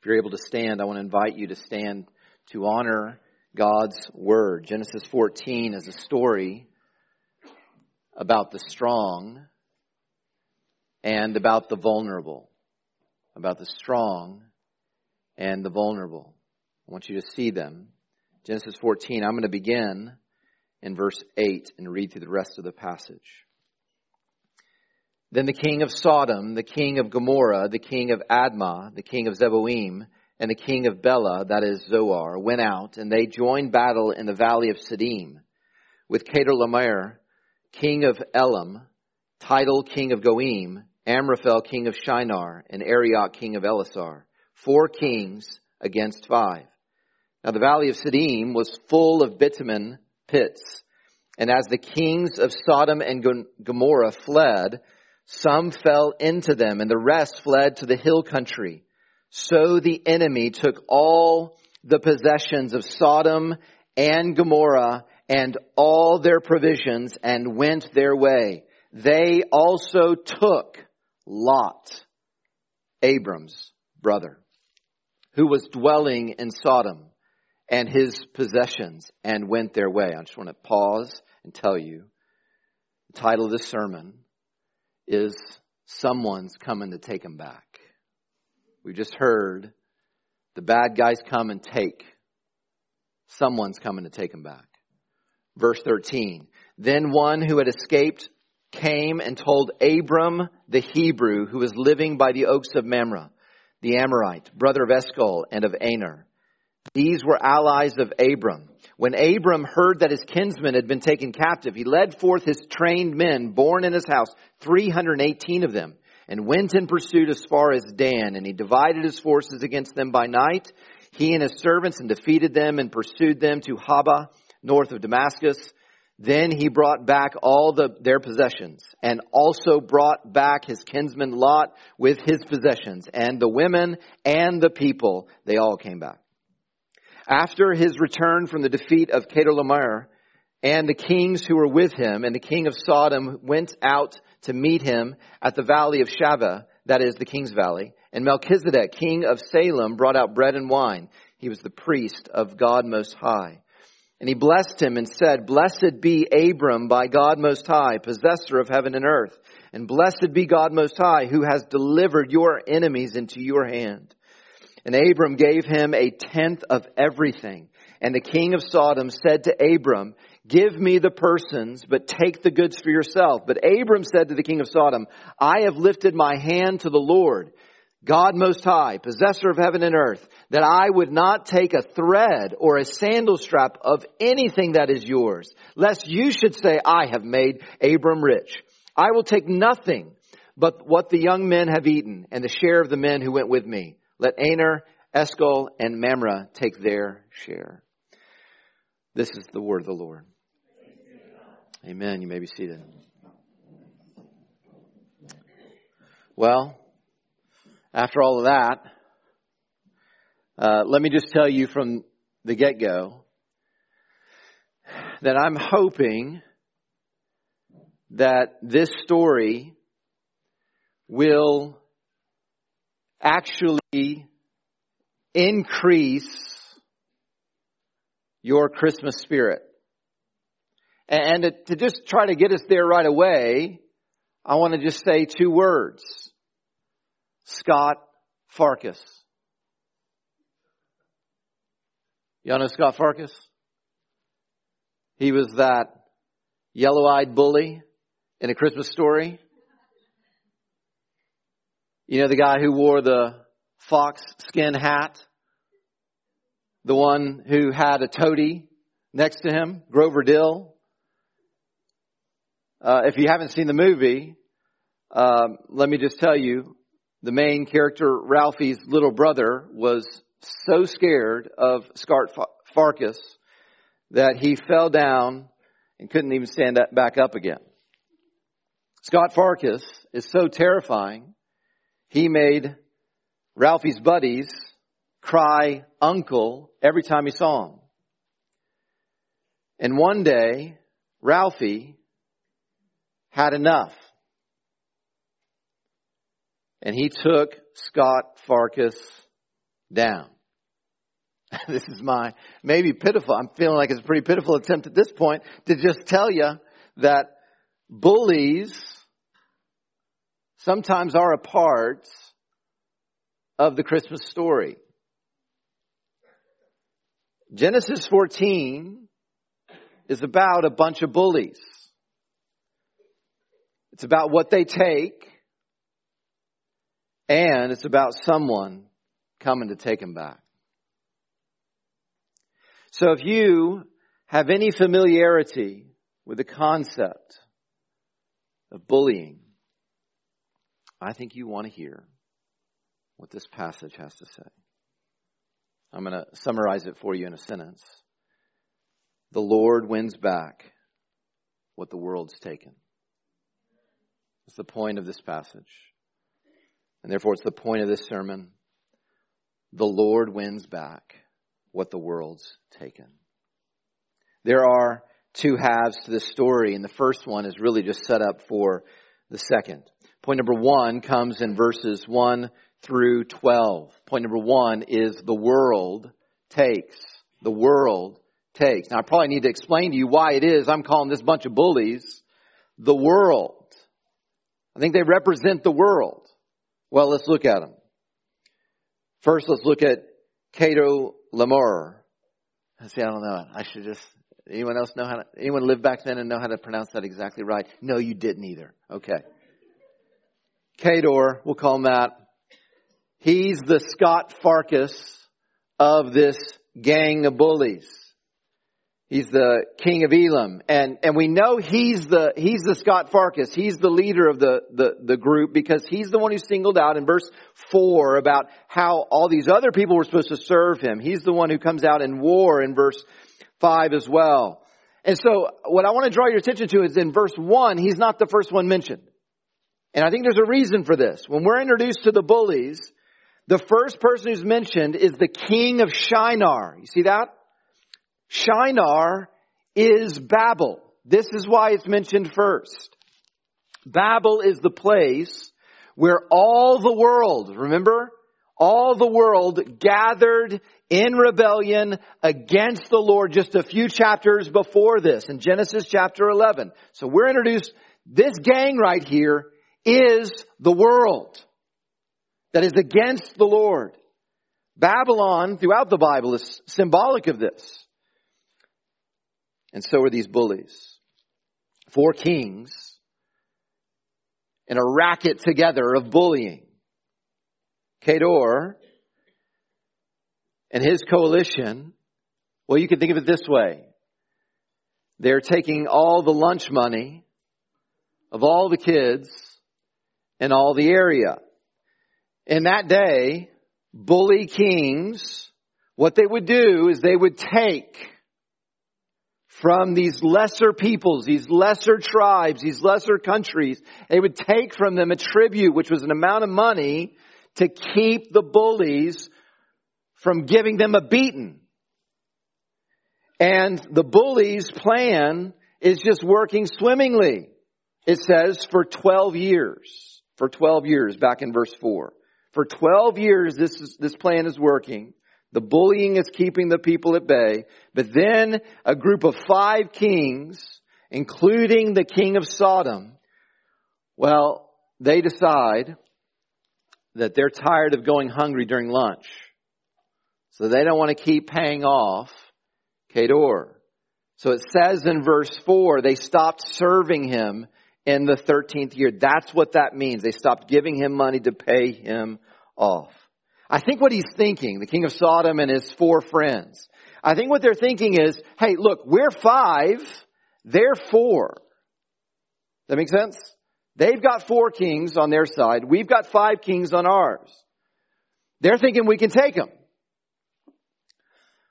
If you're able to stand, I want to invite you to stand to honor God's Word. Genesis 14 is a story about the strong and about the vulnerable. About the strong and the vulnerable. I want you to see them. Genesis 14, I'm going to begin in verse 8 and read through the rest of the passage. Then the king of Sodom, the king of Gomorrah, the king of Admah, the king of Zeboim, and the king of Bela, that is Zoar, went out, and they joined battle in the valley of Siddim with Chedorlaomer, king of Elam, Tidal, king of Goim, Amraphel, king of Shinar, and Arioch, king of Ellasar. Four kings against five. Now the valley of Siddim was full of bitumen pits, and as the kings of Sodom and Gomorrah fled, some fell into them, and the rest fled to the hill country. So the enemy took all the possessions of Sodom and Gomorrah and all their provisions and went their way. They also took Lot, Abram's brother, who was dwelling in Sodom and his possessions and went their way. I just want to pause and tell you the title of this sermon is someone's coming to take him back. We just heard the bad guys come and take. Someone's coming to take him back. Verse 13. Then one who had escaped came and told Abram the Hebrew who was living by the oaks of Mamre, the Amorite, brother of Eshcol and of Aner. These were allies of Abram. When Abram heard that his kinsman had been taken captive, he led forth his trained men born in his house, 318 of them, and went in pursuit as far as Dan, and he divided his forces against them by night, he and his servants, and defeated them and pursued them to Hobah, north of Damascus. Then he brought back all the, their possessions, and also brought back his kinsman Lot with his possessions, and the women and the people, they all came back. After his return from the defeat of Chedorlaomer, and the kings who were with him, and the king of Sodom went out to meet him at the valley of Shaveh, that is the king's valley. And Melchizedek, king of Salem, brought out bread and wine. He was the priest of God Most High. And he blessed him and said, Blessed be Abram by God Most High, possessor of heaven and earth. And blessed be God Most High, who has delivered your enemies into your hand. And Abram gave him a tenth of everything. And the king of Sodom said to Abram, Give me the persons, but take the goods for yourself. But Abram said to the king of Sodom, I have lifted my hand to the Lord, God most high, possessor of heaven and earth, that I would not take a thread or a sandal strap of anything that is yours, lest you should say, I have made Abram rich. I will take nothing but what the young men have eaten and the share of the men who went with me. Let Aner, Eshcol, and Mamre take their share. This is the word of the Lord. Amen. You may be seated. Well, after all of that, uh, let me just tell you from the get go that I'm hoping that this story will actually increase your Christmas spirit. And to just try to get us there right away, I want to just say two words. Scott Farkus. Y'all know Scott Farkus? He was that yellow-eyed bully in a Christmas story. You know the guy who wore the fox skin hat? The one who had a toady next to him, Grover Dill? Uh, if you haven't seen the movie, um, let me just tell you, the main character, Ralphie's little brother, was so scared of Scott Farkus that he fell down and couldn't even stand back up again. Scott Farkus is so terrifying he made Ralphie's buddies cry uncle every time he saw him. And one day, Ralphie had enough. And he took Scott Farkus down. this is my maybe pitiful. I'm feeling like it's a pretty pitiful attempt at this point to just tell you that bullies sometimes are a part of the Christmas story. Genesis 14 is about a bunch of bullies. It's about what they take, and it's about someone coming to take them back. So if you have any familiarity with the concept of bullying, I think you want to hear what this passage has to say. I'm going to summarize it for you in a sentence. The Lord wins back what the world's taken. It's the point of this passage. And therefore, it's the point of this sermon. The Lord wins back what the world's taken. There are two halves to this story, and the first one is really just set up for the second. Point number one comes in verses 1 through 12. Point number one is the world takes. The world takes. Now I probably need to explain to you why it is I'm calling this bunch of bullies the world. I think they represent the world. Well, let's look at them. First, let's look at Cato Lamar. See, I don't know. I should just, anyone else know how to, anyone live back then and know how to pronounce that exactly right? No, you didn't either. Okay. Cador, we'll call him that. He's the Scott Farkus of this gang of bullies. He's the king of Elam. And, and we know he's the, he's the Scott Farkus. He's the leader of the, the, the group because he's the one who singled out in verse four about how all these other people were supposed to serve him. He's the one who comes out in war in verse five as well. And so what I want to draw your attention to is in verse one, he's not the first one mentioned. And I think there's a reason for this. When we're introduced to the bullies, the first person who's mentioned is the king of Shinar. You see that? Shinar is Babel. This is why it's mentioned first. Babel is the place where all the world, remember? All the world gathered in rebellion against the Lord just a few chapters before this in Genesis chapter 11. So we're introduced, this gang right here is the world that is against the Lord. Babylon throughout the Bible is symbolic of this. And so are these bullies. Four kings in a racket together of bullying. Kedor and his coalition, well, you can think of it this way. They're taking all the lunch money of all the kids in all the area. In that day, bully kings, what they would do is they would take from these lesser peoples, these lesser tribes, these lesser countries, they would take from them a tribute, which was an amount of money to keep the bullies from giving them a beating. And the bully's plan is just working swimmingly. It says for 12 years. For 12 years, back in verse 4. For 12 years, this, is, this plan is working. The bullying is keeping the people at bay. But then a group of five kings, including the king of Sodom, well, they decide that they're tired of going hungry during lunch. So they don't want to keep paying off Kedor. So it says in verse 4, they stopped serving him in the 13th year. That's what that means. They stopped giving him money to pay him off. I think what he's thinking, the king of Sodom and his four friends, I think what they're thinking is, hey, look, we're five, they're four. That makes sense? They've got four kings on their side. We've got five kings on ours. They're thinking we can take them.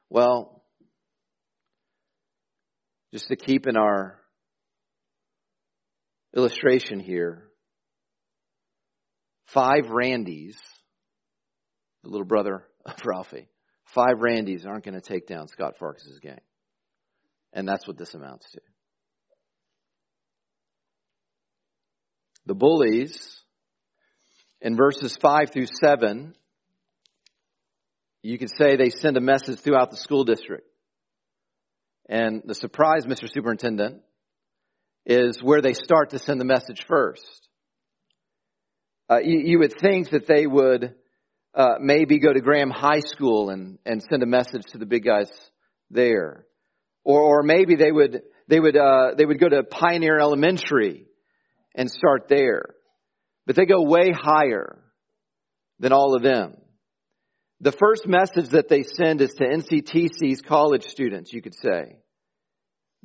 Well, just to keep in our illustration here, five Randys the little brother of Ralphie. Five Randys aren't going to take down Scott Farkus's gang. And that's what this amounts to. The bullies in verses 5 through 7 you could say they send a message throughout the school district. And the surprise, Mr. Superintendent, is where they start to send the message first. Uh, you, you, would think that they would uh, maybe go to Graham High School and, and send a message to the big guys there, or, or maybe they would they would uh, they would go to Pioneer Elementary and start there, but they go way higher than all of them. The first message that they send is to NCTC's college students, you could say.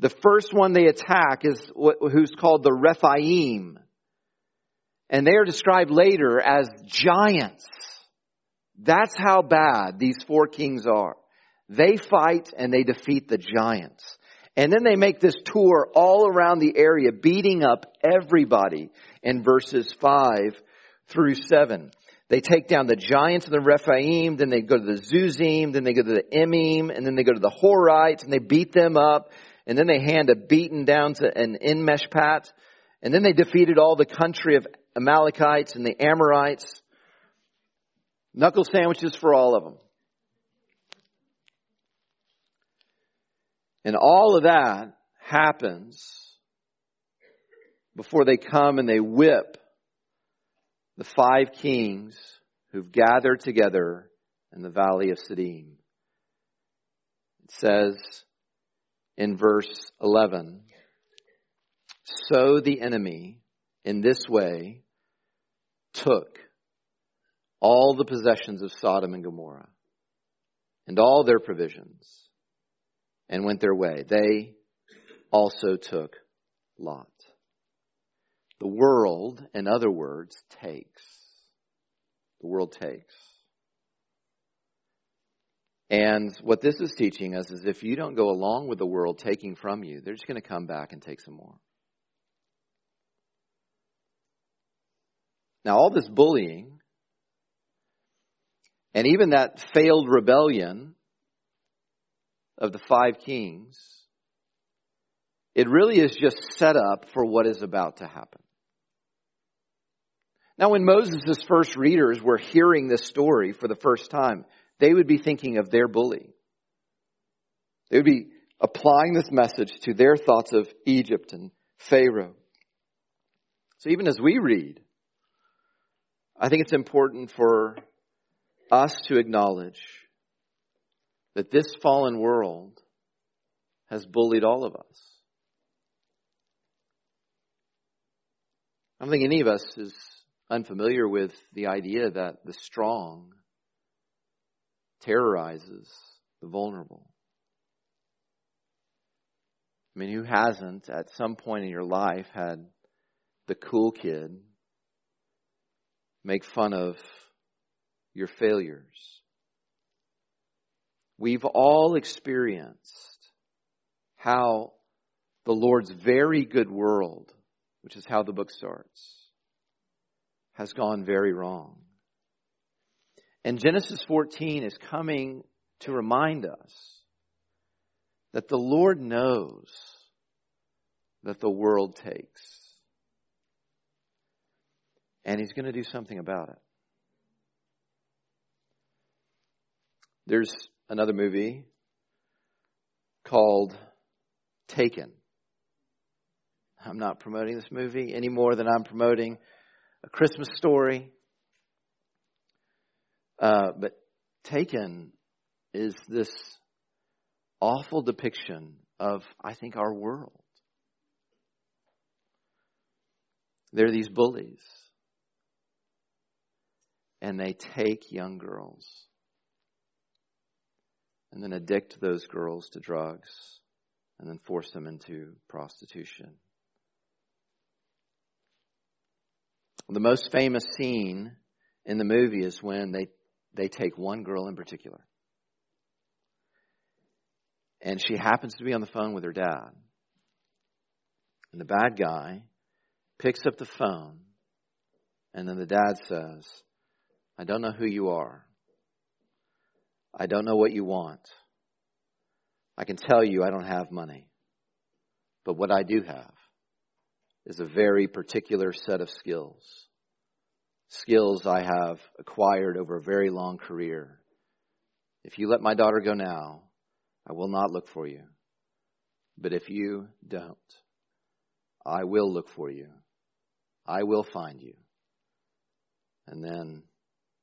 The first one they attack is what, who's called the Rephaim. And they are described later as giants. That's how bad these four kings are. They fight and they defeat the giants. And then they make this tour all around the area, beating up everybody in verses 5 through 7. They take down the giants of the Rephaim, then they go to the Zuzim, then they go to the Emim, and then they go to the Horites, and they beat them up, and then they hand a beaten down to an En-mishpat, and then they defeated all the country of Amalekites and the Amorites. Knuckle sandwiches for all of them. And all of that happens before they come and they whip the five kings who've gathered together in the valley of Siddim. It says in verse 11, So the enemy in this way took all the possessions of Sodom and Gomorrah and all their provisions and went their way. They also took Lot. The world, in other words, takes. The world takes. And what this is teaching us is if you don't go along with the world taking from you, they're just going to come back and take some more. Now, all this bullying and even that failed rebellion of the five kings, it really is just set up for what is about to happen. Now, when Moses' first readers were hearing this story for the first time, they would be thinking of their bully. They would be applying this message to their thoughts of Egypt and Pharaoh. So even as we read, I think it's important for us to acknowledge that this fallen world has bullied all of us. I don't think any of us is unfamiliar with the idea that the strong terrorizes the vulnerable. I mean, who hasn't at some point in your life had the cool kid make fun of your failures? We've all experienced how the Lord's very good world, which is how the book starts, has gone very wrong. And Genesis 14 is coming to remind us that the Lord knows that the world takes. And He's going to do something about it. There's another movie called Taken. I'm not promoting this movie any more than I'm promoting a Christmas story. Uh, but Taken is this awful depiction of, I think, our world. There are these bullies, and they take young girls and then addict those girls to drugs and then force them into prostitution. The most famous scene in the movie is when they, they take one girl in particular. And she happens to be on the phone with her dad. And the bad guy picks up the phone, and then the dad says, I don't know who you are. I don't know what you want. I can tell you I don't have money. But what I do have is a very particular set of skills. Skills I have acquired over a very long career If you let my daughter go now, I will not look for you. But if you don't, I will look for you. I will find you. And then,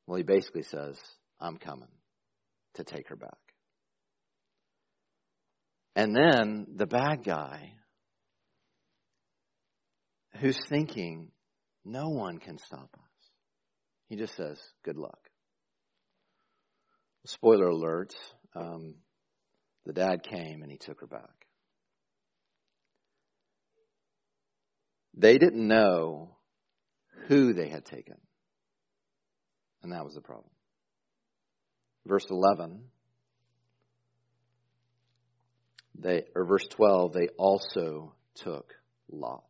well, he basically says, I'm coming to take her back. And then the bad guy who's thinking, no one can stop us. He just says, good luck. Spoiler alert, um, the dad came and he took her back. They didn't know who they had taken. And that was the problem. Verse 11, they, or verse 12, they also took Lot,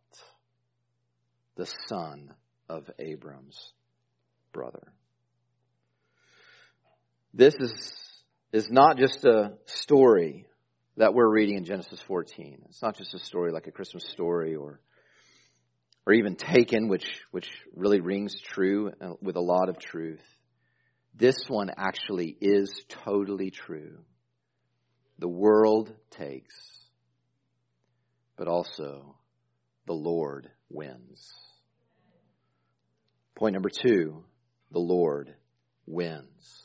the son of Abram's brother. This is, is not just a story that we're reading in Genesis 14. It's not just a story like a Christmas story or or even taken, which, which really rings true with a lot of truth. This one actually is totally true. The world takes, but also the Lord wins. Point number two, the Lord wins.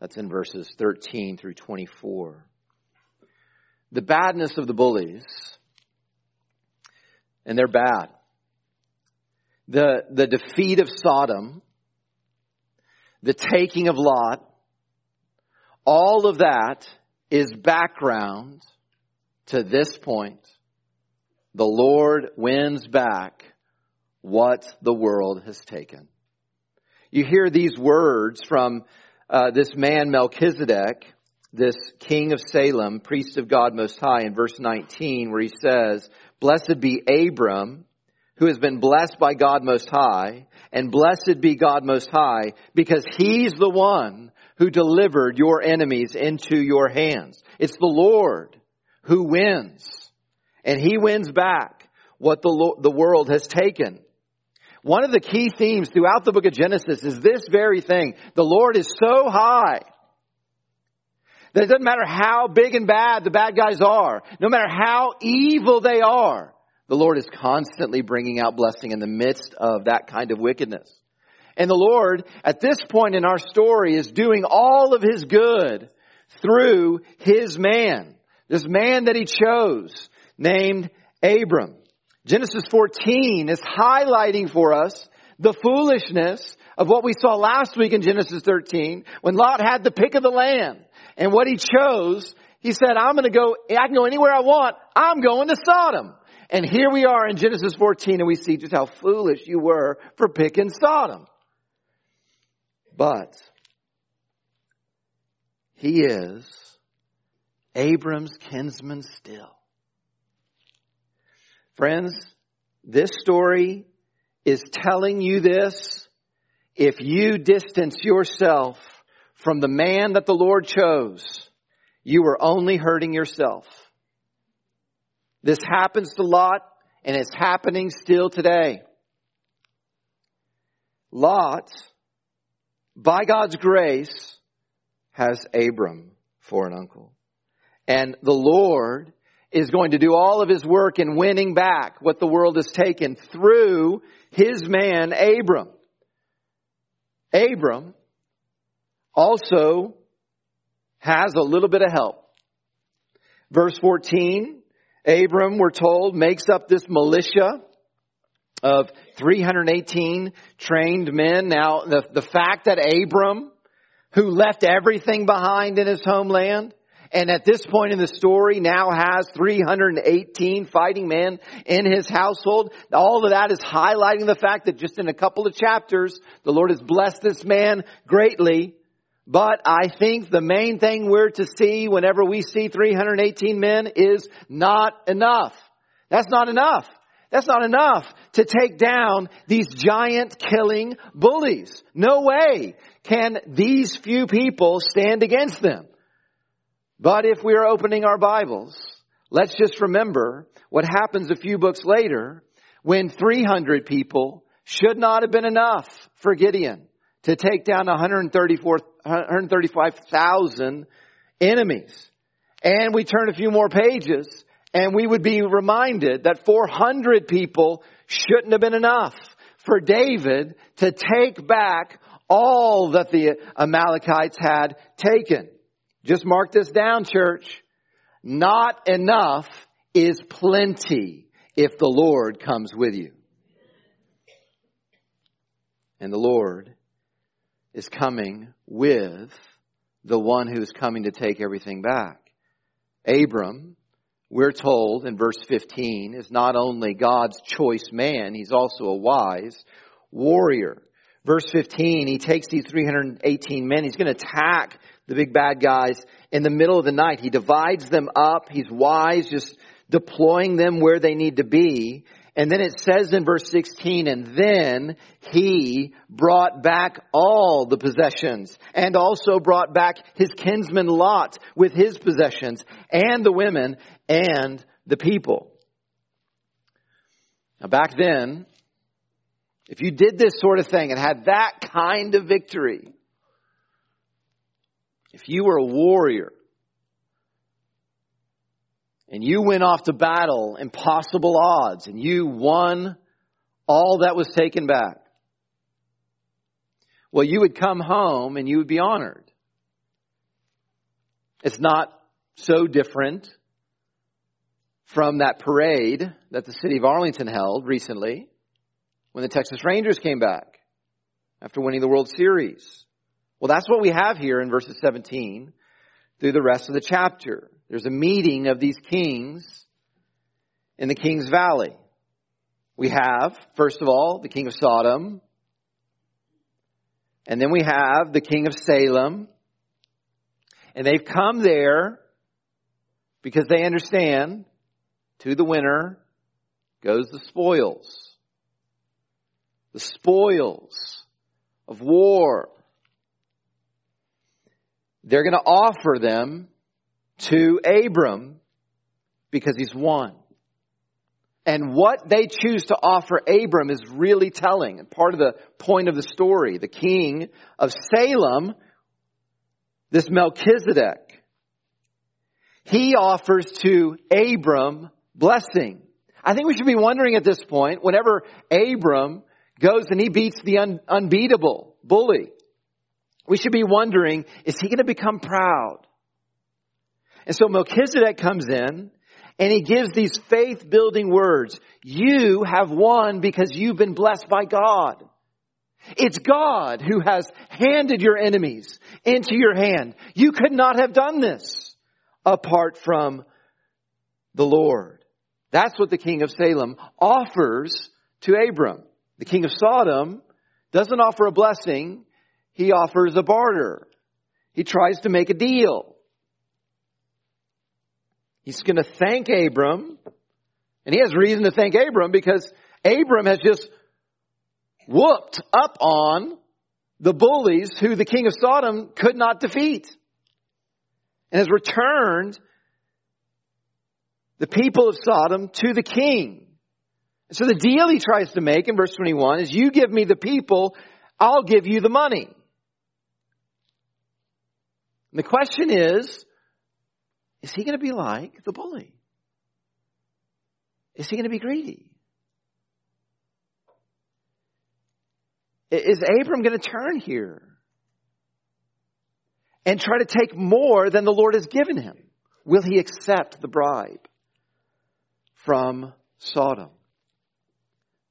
That's in verses 13 through 24. The badness of the bullies, and they're bad the, the defeat of Sodom, the taking of Lot, all of that is background to this point. The Lord wins back what the world has taken. You hear these words from uh, this man Melchizedek, this king of Salem, priest of God Most High, in verse 19, where he says, Blessed be Abram who has been blessed by God Most High, and blessed be God Most High, because He's the one who delivered your enemies into your hands. It's the Lord who wins, and He wins back what the, the world has taken. One of the key themes throughout the book of Genesis is this very thing. The Lord is so high that it doesn't matter how big and bad the bad guys are, no matter how evil they are, the Lord is constantly bringing out blessing in the midst of that kind of wickedness. And the Lord, at this point in our story, is doing all of His good through His man. This man that He chose, named Abram. Genesis 14 is highlighting for us the foolishness of what we saw last week in Genesis 13 when Lot had the pick of the land. And what he chose, he said, I'm gonna go, I can go anywhere I want. I'm going to Sodom. And here we are in Genesis 14 and we see just how foolish you were for picking Sodom. But he is Abram's kinsman still. Friends, this story is telling you this. If you distance yourself from the man that the Lord chose, you are only hurting yourself. This happens to Lot, and it's happening still today. Lot, by God's grace, has Abram for an uncle. And the Lord is going to do all of his work in winning back what the world has taken through his man, Abram. Abram also has a little bit of help. Verse 14, Abram, we're told, makes up this militia of 318 trained men. Now, the, the fact that Abram, who left everything behind in his homeland, and at this point in the story now has 318 fighting men in his household. All of that is highlighting the fact that just in a couple of chapters, the Lord has blessed this man greatly. But I think the main thing we're to see whenever we see 318 men is not enough. That's not enough. That's not enough to take down these giant killing bullies. No way can these few people stand against them. But if we are opening our Bibles, let's just remember what happens a few books later when 300 people should not have been enough for Gideon to take down 135,000 enemies. And we turn a few more pages and we would be reminded that 400 people shouldn't have been enough for David to take back all that the Amalekites had taken. Just mark this down, church. Not enough is plenty if the Lord comes with you. And the Lord is coming with the one who is coming to take everything back. Abram, we're told in verse 15, is not only God's choice man, he's also a wise warrior. Verse 15, he takes these 318 men, he's going to attack the big bad guys in the middle of the night. He divides them up, he's wise, just deploying them where they need to be. And then it says in verse 16, and then he brought back all the possessions and also brought back his kinsman Lot with his possessions and the women and the people. Now back then, if you did this sort of thing and had that kind of victory, if you were a warrior, and you went off to battle, impossible odds, and you won all that was taken back. Well, you would come home and you would be honored. It's not so different from that parade that the city of Arlington held recently when the Texas Rangers came back after winning the World Series. Well, that's what we have here in verses 17 through the rest of the chapter. There's a meeting of these kings in the King's Valley. We have, first of all, the king of Sodom. And then we have the king of Salem. And they've come there because they understand to the winner goes the spoils. The spoils of war. They're going to offer them to Abram because he's one. And what they choose to offer Abram is really telling and part of the point of the story. The king of Salem, this Melchizedek, he offers to Abram blessing. I think we should be wondering at this point, whenever Abram goes and he beats the un- unbeatable bully, we should be wondering, is he going to become proud? And so Melchizedek comes in and he gives these faith building words. You have won because you've been blessed by God. It's God who has handed your enemies into your hand. You could not have done this apart from the Lord. That's what the king of Salem offers to Abram. The king of Sodom doesn't offer a blessing, he offers a barter. He tries to make a deal. He's going to thank Abram, and he has reason to thank Abram because Abram has just whooped up on the bullies who the king of Sodom could not defeat and has returned the people of Sodom to the king. So the deal he tries to make in verse 21 is you give me the people, I'll give you the money. And the question is, is he going to be like the bully? Is he going to be greedy? Is Abram going to turn here and try to take more than the Lord has given him? Will he accept the bribe from Sodom?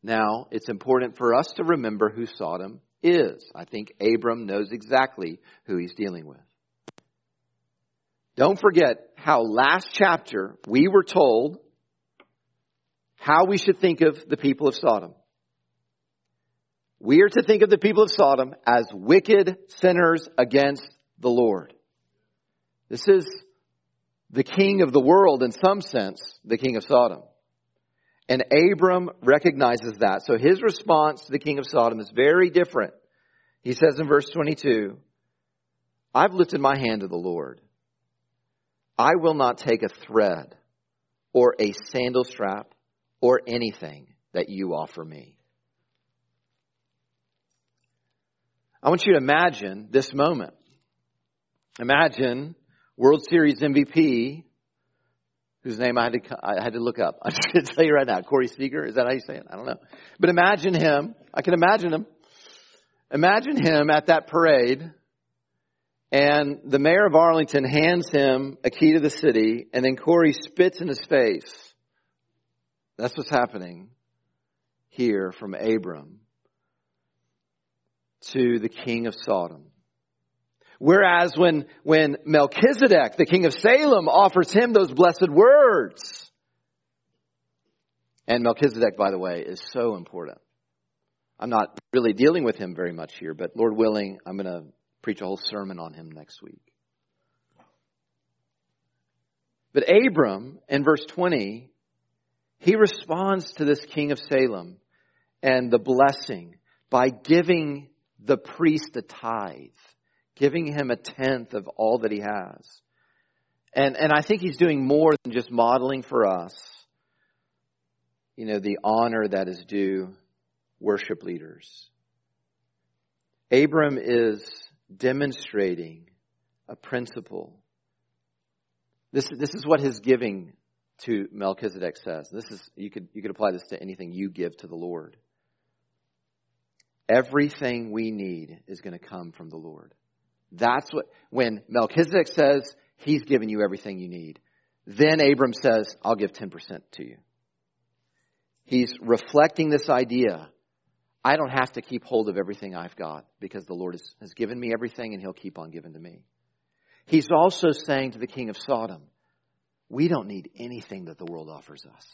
Now, it's important for us to remember who Sodom is. I think Abram knows exactly who he's dealing with. Don't forget how last chapter we were told how we should think of the people of Sodom. We are to think of the people of Sodom as wicked sinners against the Lord. This is the king of the world in some sense, the king of Sodom. And Abram recognizes that. So his response to the king of Sodom is very different. He says in verse 22, I've lifted my hand to the Lord I will not take a thread or a sandal strap or anything that you offer me. I want you to imagine this moment. Imagine World Series MVP, whose name I had to, I had to look up. I'm just going to tell you right now. Corey Seager, is that how you say it? I don't know. But imagine him. I can imagine him. Imagine him at that parade and the mayor of Arlington hands him a key to the city and then Corey spits in his face. That's what's happening here from Abram to the king of Sodom. Whereas when, when Melchizedek, the king of Salem, offers him those blessed words, and Melchizedek, by the way, is so important. I'm not really dealing with him very much here, but Lord willing, I'm going to preach a whole sermon on him next week. But Abram, in verse 20, he responds to this king of Salem and the blessing by giving the priest a tithe, giving him a tenth of all that he has. And, and I think he's doing more than just modeling for us, you know, the honor that is due worship leaders. Abram is demonstrating a principle. This, this is what his giving to Melchizedek says. This is, you could, you could apply this to anything you give to the Lord. Everything we need is going to come from the Lord. That's what, when Melchizedek says, he's given you everything you need, then Abram says, I'll give 10% to you. He's reflecting this idea. I don't have to keep hold of everything I've got because the Lord has, has given me everything and he'll keep on giving to me. He's also saying to the king of Sodom, we don't need anything that the world offers us.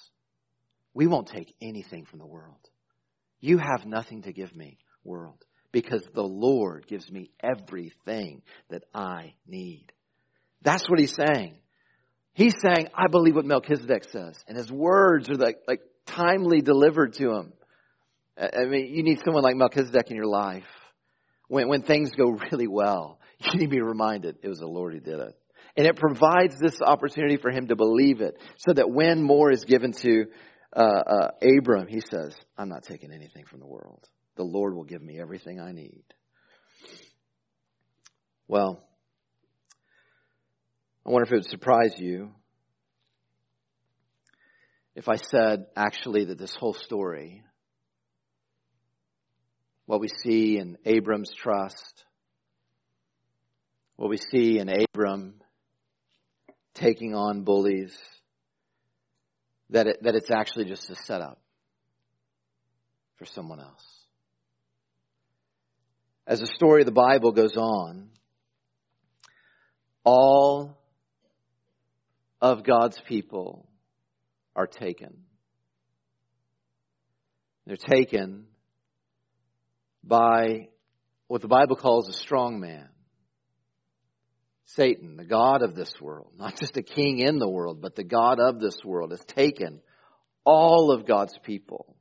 We won't take anything from the world. You have nothing to give me, world, because the Lord gives me everything that I need. That's what he's saying. He's saying, I believe what Melchizedek says. And his words are like, like timely delivered to him. I mean, you need someone like Melchizedek in your life. When, when things go really well, you need to be reminded it was the Lord who did it. And it provides this opportunity for him to believe it so that when more is given to uh, uh, Abram, he says, I'm not taking anything from the world. The Lord will give me everything I need. Well, I wonder if it would surprise you if I said actually that this whole story, what we see in Abram's trust, what we see in Abram taking on bullies, that, it, that it's actually just a setup for someone else. As the story of the Bible goes on, all of God's people are taken. They're taken by what the Bible calls a strong man. Satan, the God of this world, not just a king in the world, but the God of this world, has taken all of God's people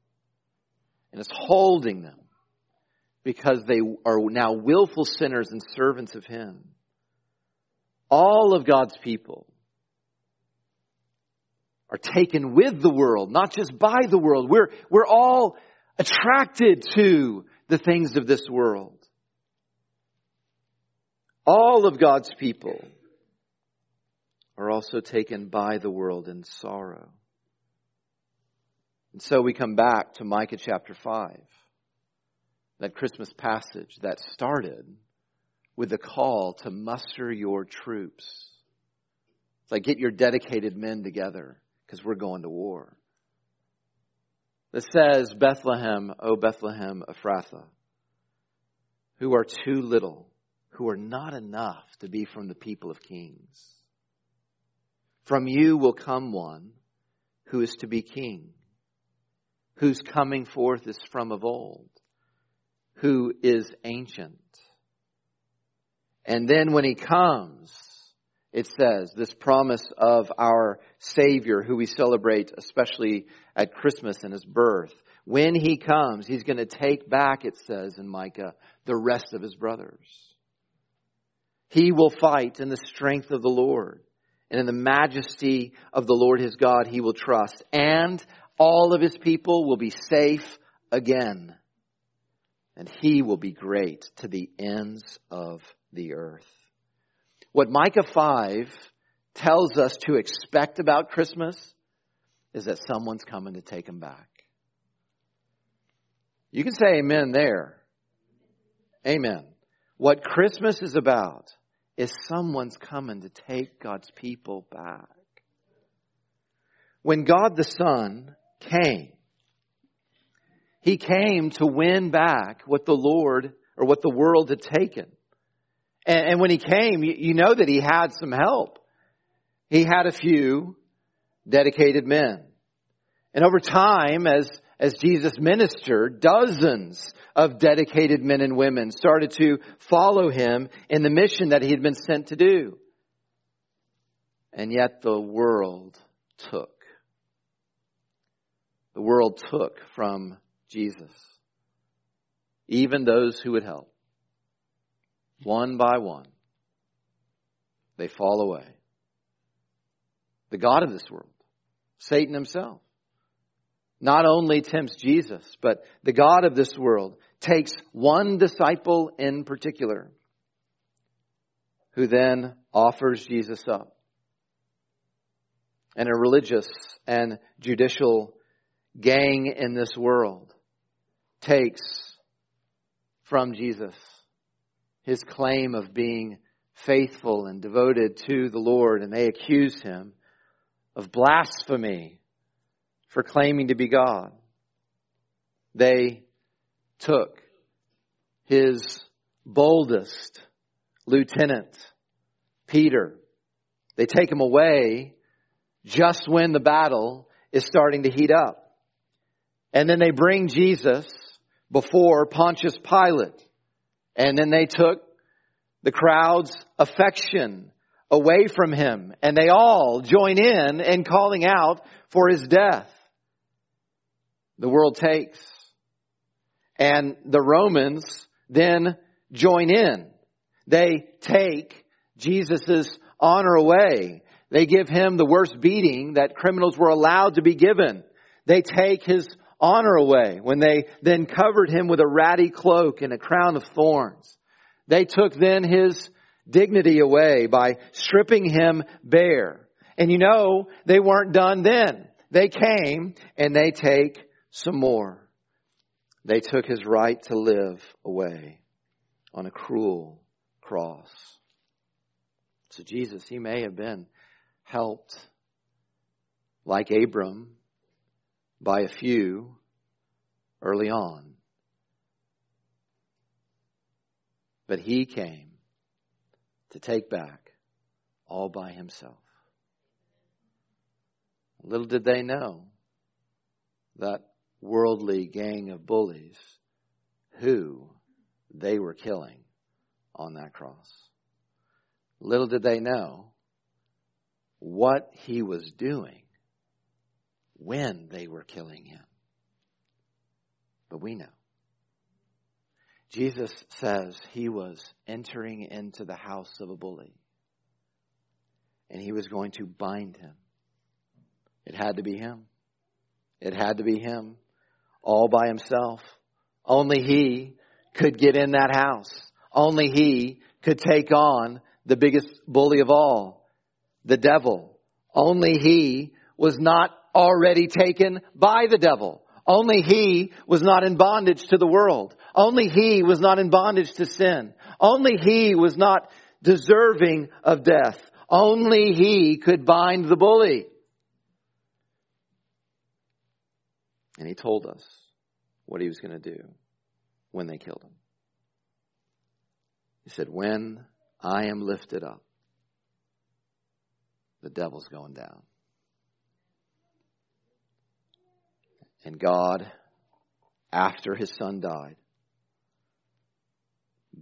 and is holding them because they are now willful sinners and servants of Him. All of God's people are taken with the world, not just by the world. We're, we're all attracted to the things of this world. All of God's people are also taken by the world in sorrow. And so we come back to Micah chapter 5, that Christmas passage that started with the call to muster your troops. It's like get your dedicated men together because we're going to war. That says, Bethlehem, O Bethlehem Ephrathah, who are too little who are not enough to be from the people of kings. From you will come one who is to be king, whose coming forth is from of old, who is ancient. And then when he comes, it says, this promise of our Savior, who we celebrate especially at Christmas and his birth. When he comes, he's going to take back, it says in Micah, the rest of his brothers. He will fight in the strength of the Lord. And in the majesty of the Lord his God, he will trust. And all of his people will be safe again. and he will be great to the ends of the earth. What Micah 5 tells us to expect about Christmas is that someone's coming to take him back. You can say amen there. Amen. What Christmas is about is someone's coming to take God's people back. When God the Son came, He came to win back what the Lord or what the world had taken. And, and when He came, you, you know that He had some help. He had a few dedicated men. And over time, as, as Jesus ministered, dozens of dedicated men and women started to follow him in the mission that he had been sent to do. And yet the world took. The world took from Jesus. Even those who would help. One by one. They fall away. The God of this world. Satan himself not only tempts Jesus, but the God of this world takes one disciple in particular who then offers Jesus up. And a religious and judicial gang in this world takes from Jesus his claim of being faithful and devoted to the Lord, and they accuse him of blasphemy for claiming to be God. They took his boldest lieutenant, Peter. They take him away just when the battle is starting to heat up. And then they bring Jesus before Pontius Pilate. And then they took the crowd's affection away from him. And they all join in in calling out for his death the world takes. And the Romans then join in. They take Jesus' honor away. They give him the worst beating that criminals were allowed to be given. They take his honor away when they then covered him with a ratty cloak and a crown of thorns. They took then his dignity away by stripping him bare. And you know, they weren't done then. They came and they take some more. They took his right to live away on a cruel cross. So Jesus, he may have been helped like Abram by a few early on. But he came to take back all by himself. Little did they know that worldly gang of bullies who they were killing on that cross. Little did they know what he was doing when they were killing him. But we know. Jesus says he was entering into the house of a bully and he was going to bind him. It had to be him. It had to be him all by himself. Only he could get in that house. Only he could take on the biggest bully of all, the devil. Only he was not already taken by the devil. Only he was not in bondage to the world. Only he was not in bondage to sin. Only he was not deserving of death. Only he could bind the bully. And he told us what he was going to do when they killed him. He said, When I am lifted up, the devil's going down. And God, after his son died,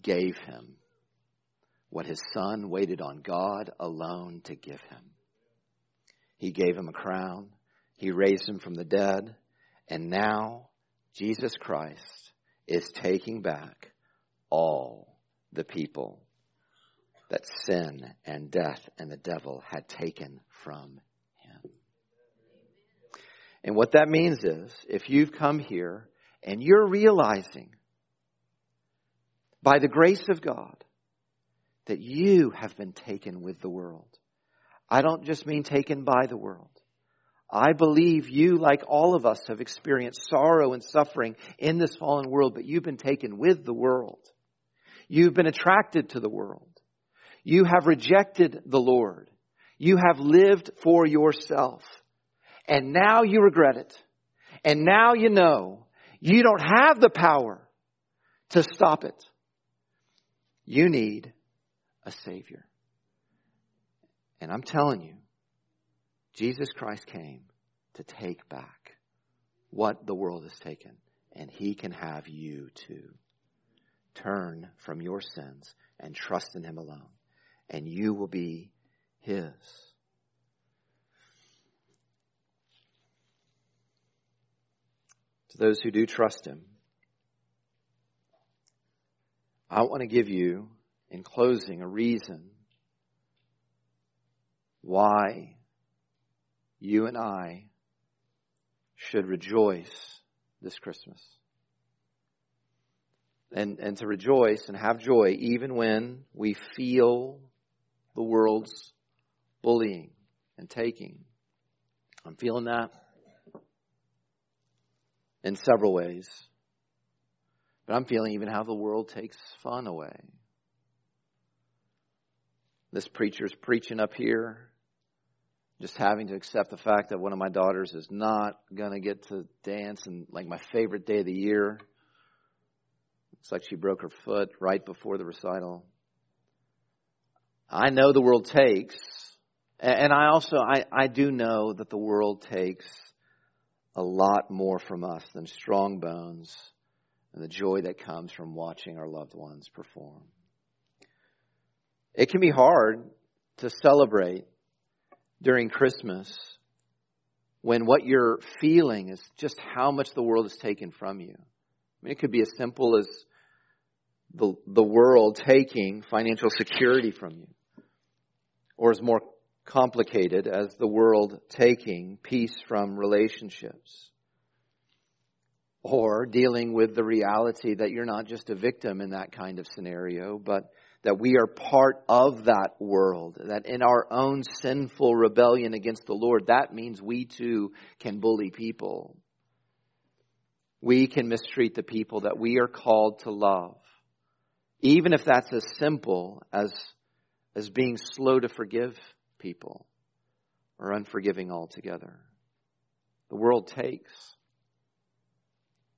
gave him what his son waited on God alone to give him. He gave him a crown. He raised him from the dead. And now Jesus Christ is taking back all the people that sin and death and the devil had taken from. And what that means is if you've come here and you're realizing by the grace of God, that you have been taken with the world. I don't just mean taken by the world. I believe you, like all of us, have experienced sorrow and suffering in this fallen world, but you've been taken with the world. You've been attracted to the world. You have rejected the Lord. You have lived for yourself. And now you regret it. And now you know you don't have the power to stop it. You need a Savior. And I'm telling you, Jesus Christ came to take back what the world has taken, and He can have you too. Turn from your sins and trust in Him alone, and you will be His. Those who do trust Him, I want to give you, in closing, a reason why you and I should rejoice this Christmas. And, and to rejoice and have joy even when we feel the world's bullying and taking. I'm feeling that in several ways. But I'm feeling even how the world takes fun away. This preacher's preaching up here just having to accept the fact that one of my daughters is not going to get to dance and like my favorite day of the year. It's like she broke her foot right before the recital. I know the world takes, and I also, I, I do know that the world takes a lot more from us than strong bones and the joy that comes from watching our loved ones perform. It can be hard to celebrate during Christmas when what you're feeling is just how much the world has taken from you. I mean, it could be as simple as the, the world taking financial security from you, or as more complicated as the world taking peace from relationships, or dealing with the reality that you're not just a victim in that kind of scenario, but that we are part of that world, that in our own sinful rebellion against the Lord, that means we too can bully people. We can mistreat the people that we are called to love. Even if that's as simple as, as being slow to forgive people or unforgiving altogether. The world takes.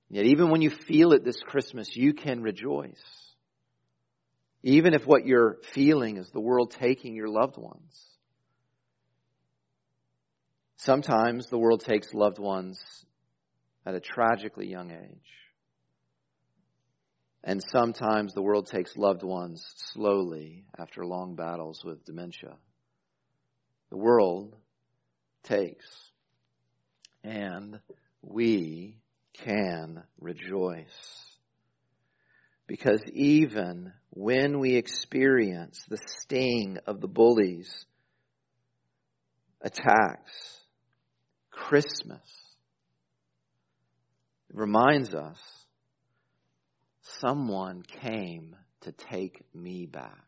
Yet even when you feel it this Christmas, you can rejoice even if what you're feeling is the world taking your loved ones. Sometimes the world takes loved ones at a tragically young age. And sometimes the world takes loved ones slowly after long battles with dementia. The world takes. And we can rejoice. Because even when we experience the sting of the bullies, attacks, Christmas, reminds us someone came to take me back.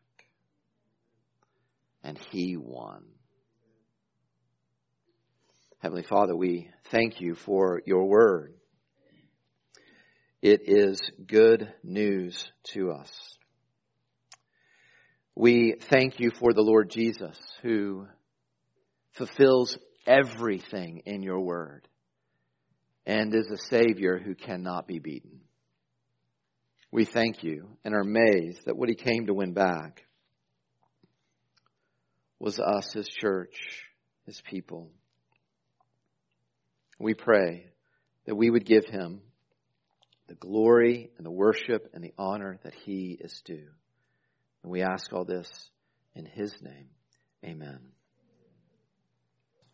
And he won. Heavenly Father, we thank you for your word. It is good news to us. We thank you for the Lord Jesus who fulfills everything in your word and is a Savior who cannot be beaten. We thank you and are amazed that what he came to win back was us, his church, his people. We pray that we would give him the glory and the worship and the honor that he is due. And we ask all this in his name. Amen.